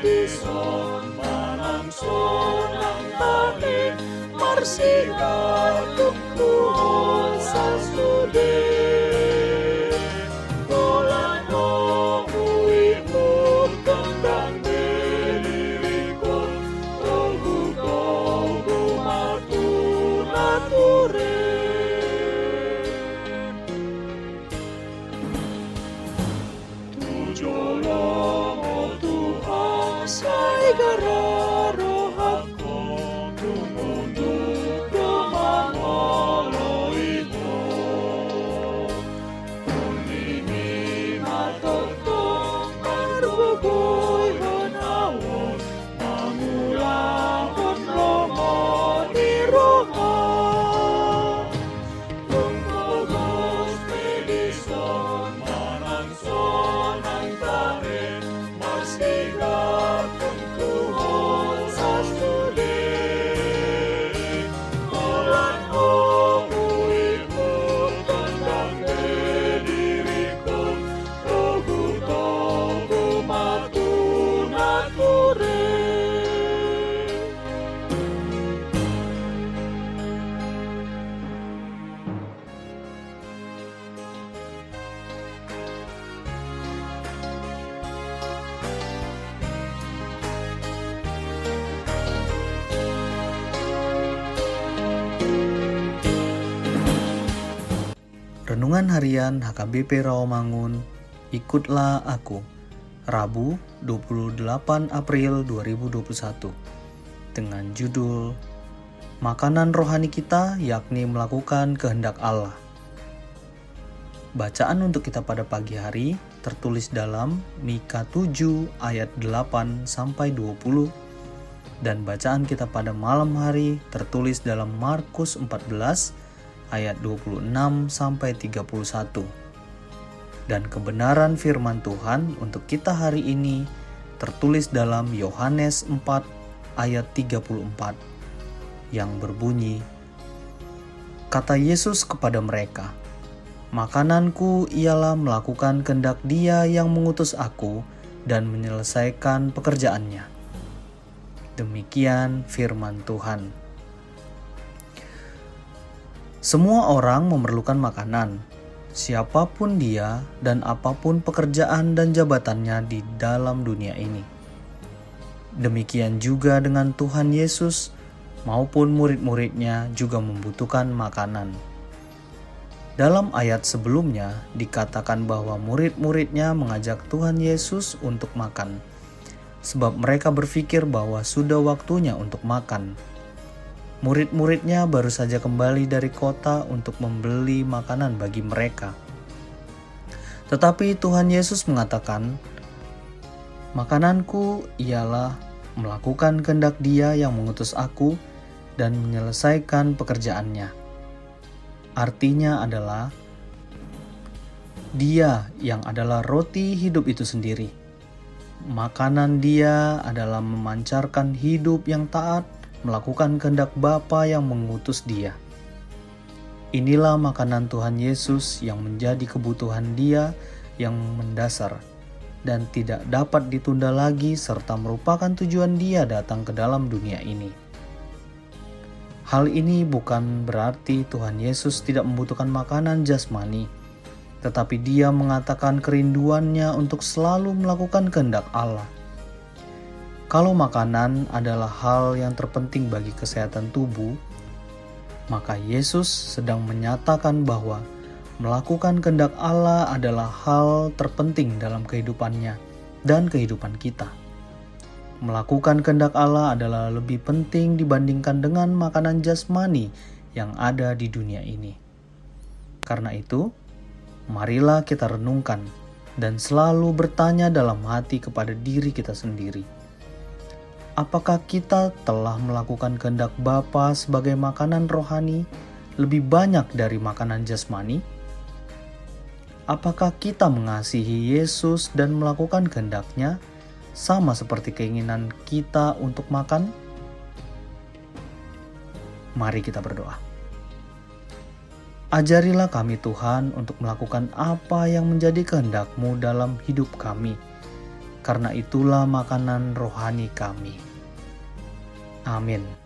di Edison menang sonang tapi Marsial Renungan Harian HKBP Rawamangun, Ikutlah Aku, Rabu 28 April 2021, dengan judul Makanan Rohani Kita yakni melakukan kehendak Allah. Bacaan untuk kita pada pagi hari tertulis dalam Mika 7 ayat 8 sampai 20 dan bacaan kita pada malam hari tertulis dalam Markus 14 ayat 26 sampai 31. Dan kebenaran firman Tuhan untuk kita hari ini tertulis dalam Yohanes 4 ayat 34 yang berbunyi Kata Yesus kepada mereka, Makananku ialah melakukan kehendak Dia yang mengutus aku dan menyelesaikan pekerjaannya. Demikian firman Tuhan. Semua orang memerlukan makanan, siapa pun dia dan apa pun pekerjaan dan jabatannya di dalam dunia ini. Demikian juga dengan Tuhan Yesus maupun murid-muridnya juga membutuhkan makanan. Dalam ayat sebelumnya dikatakan bahwa murid-muridnya mengajak Tuhan Yesus untuk makan, sebab mereka berpikir bahwa sudah waktunya untuk makan. Murid-muridnya baru saja kembali dari kota untuk membeli makanan bagi mereka. Tetapi Tuhan Yesus mengatakan, "Makananku ialah melakukan kehendak Dia yang mengutus Aku dan menyelesaikan pekerjaannya." Artinya adalah Dia yang adalah roti hidup itu sendiri. Makanan Dia adalah memancarkan hidup yang taat melakukan kehendak Bapa yang mengutus Dia. Inilah makanan Tuhan Yesus yang menjadi kebutuhan Dia yang mendasar dan tidak dapat ditunda lagi serta merupakan tujuan Dia datang ke dalam dunia ini. Hal ini bukan berarti Tuhan Yesus tidak membutuhkan makanan jasmani, tetapi Dia mengatakan kerinduannya untuk selalu melakukan kehendak Allah. Kalau makanan adalah hal yang terpenting bagi kesehatan tubuh, maka Yesus sedang menyatakan bahwa melakukan kehendak Allah adalah hal terpenting dalam kehidupannya dan kehidupan kita. Melakukan kehendak Allah adalah lebih penting dibandingkan dengan makanan jasmani yang ada di dunia ini. Karena itu, marilah kita renungkan dan selalu bertanya dalam hati kepada diri kita sendiri apakah kita telah melakukan kehendak Bapa sebagai makanan rohani lebih banyak dari makanan jasmani? Apakah kita mengasihi Yesus dan melakukan kehendaknya sama seperti keinginan kita untuk makan? Mari kita berdoa. Ajarilah kami Tuhan untuk melakukan apa yang menjadi kehendak-Mu dalam hidup kami karena itulah makanan rohani kami. Amin.